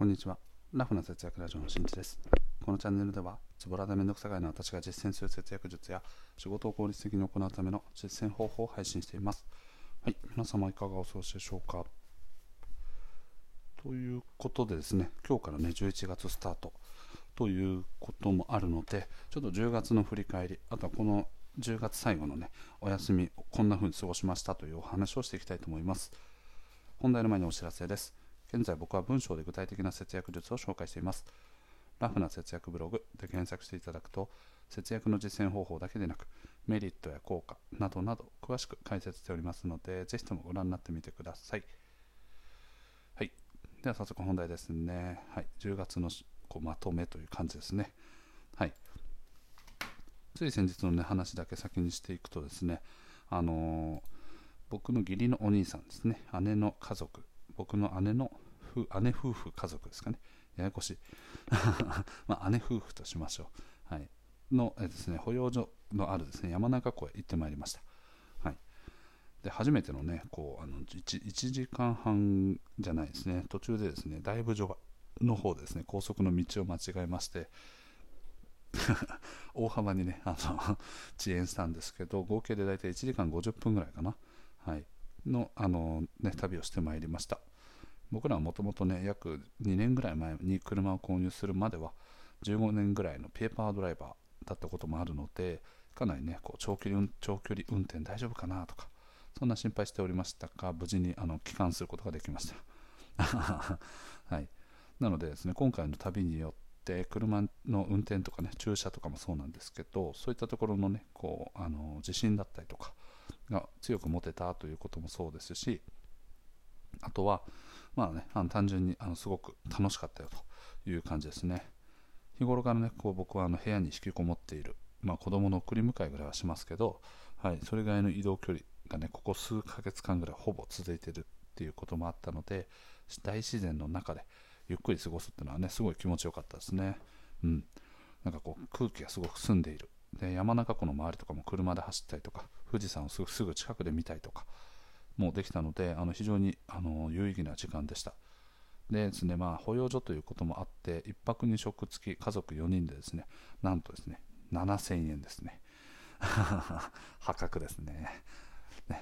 こんにちは。ラフな節約ラジオのしんちです。このチャンネルでは、ズボラでめんどくさがいの私が実践する節約術や仕事を効率的に行うための実践方法を配信しています。はい、皆様いかがお過ごしでしょうか。ということでですね、今日からね、11月スタートということもあるので、ちょっと10月の振り返り、あとはこの10月最後のね、お休み、こんな風に過ごしましたというお話をしていきたいと思います。本題の前にお知らせです。現在僕は文章で具体的な節約術を紹介しています。ラフな節約ブログで検索していただくと、節約の実践方法だけでなく、メリットや効果などなど詳しく解説しておりますので、ぜひともご覧になってみてください。はい。では早速本題ですね。はい。10月のこうまとめという感じですね。はい。つい先日の、ね、話だけ先にしていくとですね、あのー、僕の義理のお兄さんですね、姉の家族僕の姉の姉夫婦家族ですかね。ややこしい。まあ、姉夫婦としましょう、はい、のえですね保養所のあるですね山中湖へ行ってまいりました、はい、で初めてのねこうあの 1, 1時間半じゃないですね。途中でですねだいぶ序盤の方ですね高速の道を間違えまして 大幅にねあの遅延したんですけど合計で大体1時間50分ぐらいかな、はい、のあの、ね、旅をしてまいりました。僕らはもともとね約2年ぐらい前に車を購入するまでは15年ぐらいのペーパードライバーだったこともあるのでかなりねこう長距離長距離運転大丈夫かなとかそんな心配しておりましたが無事にあの帰還することができました。はい。なのでですね今回の旅によって車の運転とかね駐車とかもそうなんですけどそういったところのねこうあの自信だったりとかが強く持てたということもそうですしあとはまあね、あの単純にあのすごく楽しかったよという感じですね。日頃からね、こう僕はあの部屋に引きこもっている、まあ、子供の送り迎えぐらいはしますけど、はい、それぐらいの移動距離がね、ここ数ヶ月間ぐらいほぼ続いてるっていうこともあったので、大自然の中でゆっくり過ごすっていうのはね、すごい気持ちよかったですね。うん。なんかこう空気がすごく澄んでいる。で、山中湖の周りとかも車で走ったりとか、富士山をすぐ近くで見たりとか、もできたのであの非常にあの有意義な時間でした。でですねまあ保養所ということもあって1泊2食付き家族4人でですねなんとですね7000円ですね。破格ですね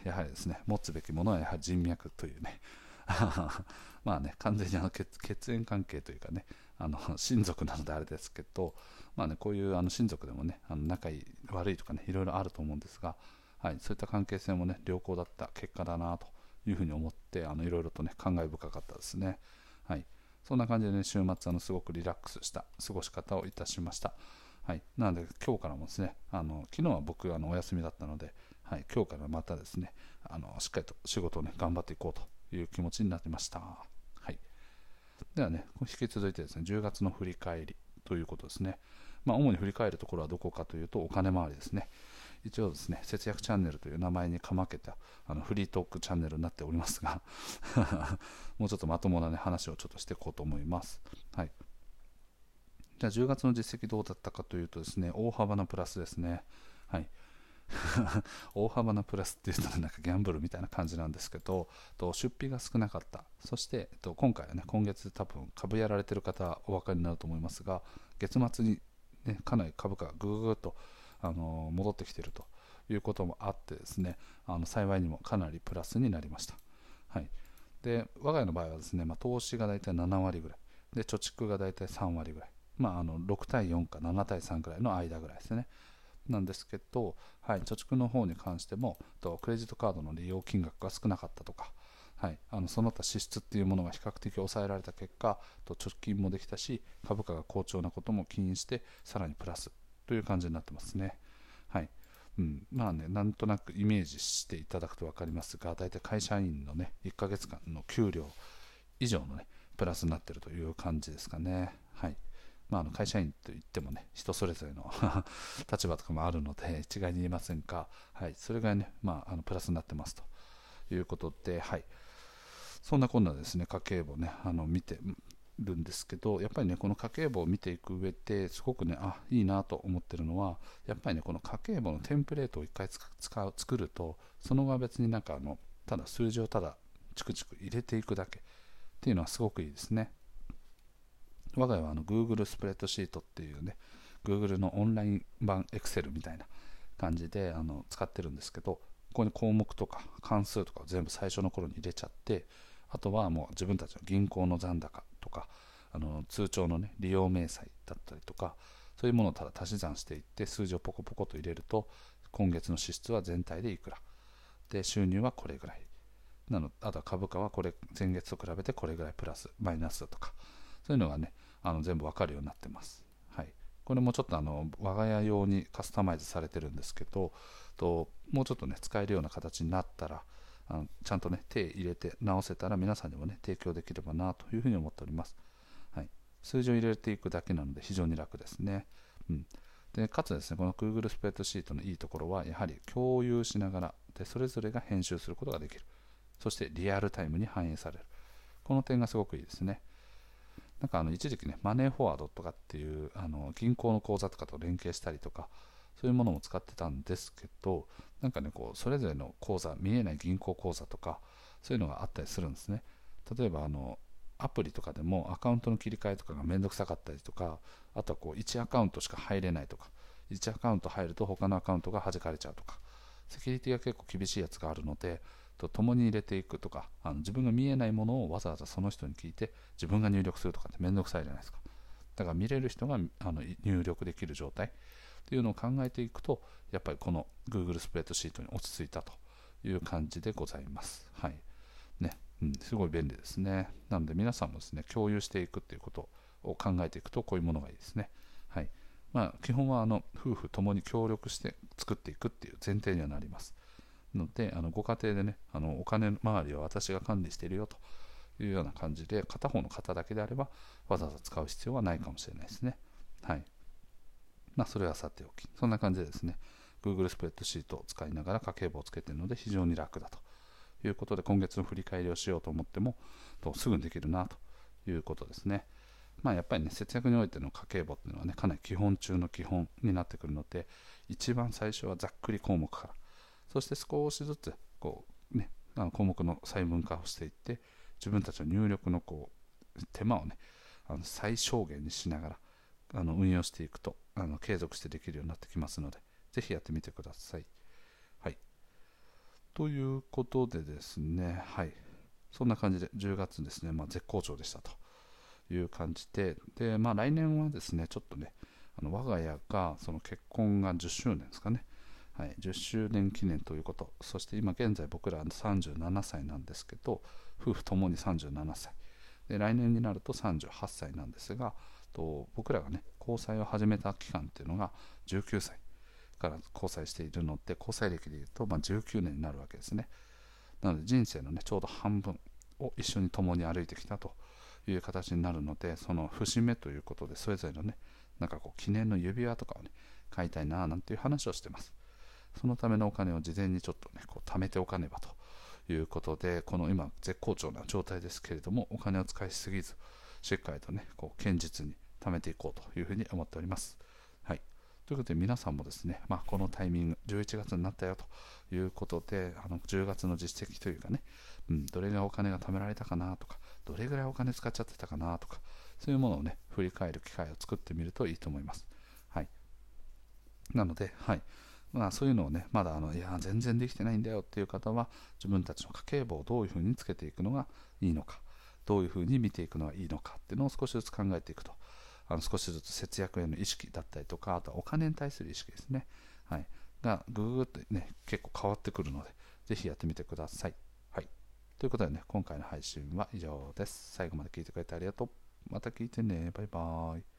やはりですね持つべきものはやはり人脈というね。まあね完全にあの血血縁関係というかねあの親族なのであれですけどまあねこういうあの親族でもねあの仲いい悪いとかねいろいろあると思うんですがはい、そういった関係性もね良好だった結果だなというふうに思ってあのいろいろとね感慨深かったですね。はい、そんな感じでね週末あのすごくリラックスした過ごし方をいたしました。はい、なので今日からもですねあの昨日は僕あのお休みだったので、はい、今日からまたですねあのしっかりと仕事をね頑張っていこうという気持ちになってました。はい、ではね引き続いてですね10月の振り返りということですね。まあ、主に振り返るところはどこかというとお金回りですね。一応ですね、節約チャンネルという名前にかまけたあのフリートークチャンネルになっておりますが もうちょっとまともな、ね、話をちょっとしていこうと思います。はい。じゃあ10月の実績どうだったかというとですね、大幅なプラスですね。はい。大幅なプラスっていうとなんかギャンブルみたいな感じなんですけどと出費が少なかったそして、えっと、今回はね今月多分株やられてる方お分かりになると思いますが月末に、ね、かなり株価がぐぐっとあの戻ってきているということもあってですねあの幸いにもかなりプラスになりました、はい、で我が家の場合はですね、まあ、投資が大体7割ぐらい。で貯蓄が大体3割ぐらい、まあ、あの6対4か7対3ぐらいの間ぐらいですね。なんですけど、はい、貯蓄の方に関してもとクレジットカードの利用金額が少なかったとか、はい、あのその他支出っていうものが比較的抑えられた結果と貯金もできたし株価が好調なことも起因してさらにプラスという感じになってますね。はい。うん、まあね、なんとなくイメージしていただくと分かりますが、大体会社員のね、1ヶ月間の給料以上のね、プラスになってるという感じですかね。はい。まあ、あの会社員といってもね、人それぞれの 立場とかもあるので、一概に言えませんが、はい、それがね、まあ、あのプラスになってますということで、はい。そんなこんなですね、家計簿ね、あの見て、るんですけどやっぱりねこの家計簿を見ていく上ですごくねあいいなと思ってるのはやっぱりねこの家計簿のテンプレートを1回使う作るとその後は別になんかあのただ数字をただチクチク入れていくだけ。っていうのはすごくいいですね。我が家はあの Google スプレッドシートっていうね Google のオンライン版 Excel みたいな感じであの使ってるんですけどここに項目とか関数とかを全部最初の頃に入れちゃってあとはもう自分たちの銀行の残高とかあの通帳のね利用明細だったりとかそういうものをただ足し算していって数字をポコポコと入れると今月の支出は全体でいくら。で収入はこれぐらい。なのあとは株価はこれ前月と比べてこれぐらいプラスマイナスだとか。そういうのがねあの全部わかるようになってます、はい、これもちょっとあの我が家用にカスタマイズされてるんですけどともうちょっとね使えるような形になったらあのちゃんとね手入れて直せたら皆さんにもね提供できればなというふうに思っております、はい、数字を入れていくだけなので非常に楽ですね、うん、でかつですねこの Google スプレッドシートのいいところはやはり共有しながらでそれぞれが編集することができる。そしてリアルタイムに反映される。この点がすごくいいですね。なんかあの一時期ねマネーフォワードとかっていうあの銀行の口座とかと連携したりとかそういうものも使ってたんですけどなんかねこうそれぞれの口座見えない銀行口座とかそういうのがあったりするんですね。例えばあのアプリとかでもアカウントの切り替えとかがめんどくさかったりとかあとはこう1アカウントしか入れないとか1アカウント入ると他のアカウントが弾かれちゃうとかセキュリティが結構厳しいやつがあるのでと共に入れていくとかあの自分が見えないものをわざわざその人に聞いて自分が入力するとかってめんどくさいじゃないですか。だから見れる人があの入力できる状態。っていうのを考えていくとやっぱりこの Google スプレッドシートに落ち着いたという感じでございます。はい。ね、うん、すごい便利ですね。なので皆さんもですね共有していくっていうことを考えていくとこういうものがいいですね。はい。まあ、基本はあの夫婦ともに協力して作っていくっていう前提にはなります。のであのご家庭でねあのお金回りは私が管理しているよというような感じで片方の方だけであればわざわざ使う必要はないかもしれないですね。はい。まあそれはさておき。そんな感じでですね Google スプレッドシートを使いながら家計簿をつけているので非常に楽だということで今月の振り返りをしようと思ってもとすぐにできるなということですね。まあやっぱりね節約においての家計簿っていうのはねかなり基本中の基本になってくるので一番最初はざっくり項目からそして少しずつこう、ね、あの項目の細分化をしていって自分たちの入力のこう手間をねあの最小限にしながらあの運用していくとあの継続してできるようになってきますのでぜひやってみてください。はい、ということでですね、はい、そんな感じで10月ですね、まあ、絶好調でしたと。いう感じでで、まあ、来年はですねちょっとねあの我が家がその結婚が10周年ですかね。はい、10周年記念ということ。そして今現在僕ら37歳なんですけど夫婦ともに37歳。で来年になると38歳なんですがと僕らがね交際を始めた期間っていうのが19歳から交際しているので交際歴でいうと、まあ、19年になるわけですね。なので人生のねちょうど半分を一緒に共に歩いてきたという形になるのでその節目ということでそれぞれのねなんかこう記念の指輪とかをね買いたいななんていう話をしてます。そのためのお金を事前にちょっとねこう貯めておかねばということでこの今絶好調な状態ですけれどもお金を使いすぎずしっかりとねこう堅実に貯めていこうというふうに思っております。はい、ということで皆さんもですね、まあ、このタイミング11月になったよということであの10月の実績というかね、うん、どれぐらいお金が貯められたかなとかどれぐらいお金使っちゃってたかなとかそういうものをね振り返る機会を作ってみるといいと思います。はい、なので、はいまあ、そういうのをね、まだあのいや全然できてないんだよっていう方は、自分たちの家計簿をどういうふうにつけていくのがいいのか、どういうふうに見ていくのがいいのかっていうのを少しずつ考えていくと、あの少しずつ節約への意識だったりとか、あとはお金に対する意識ですね、はい、がぐぐっとね、結構変わってくるので、ぜひやってみてください。はい、ということでね、今回の配信は以上です。最後まで聞いてくれてありがとう。また聞いてね。バイバーイ。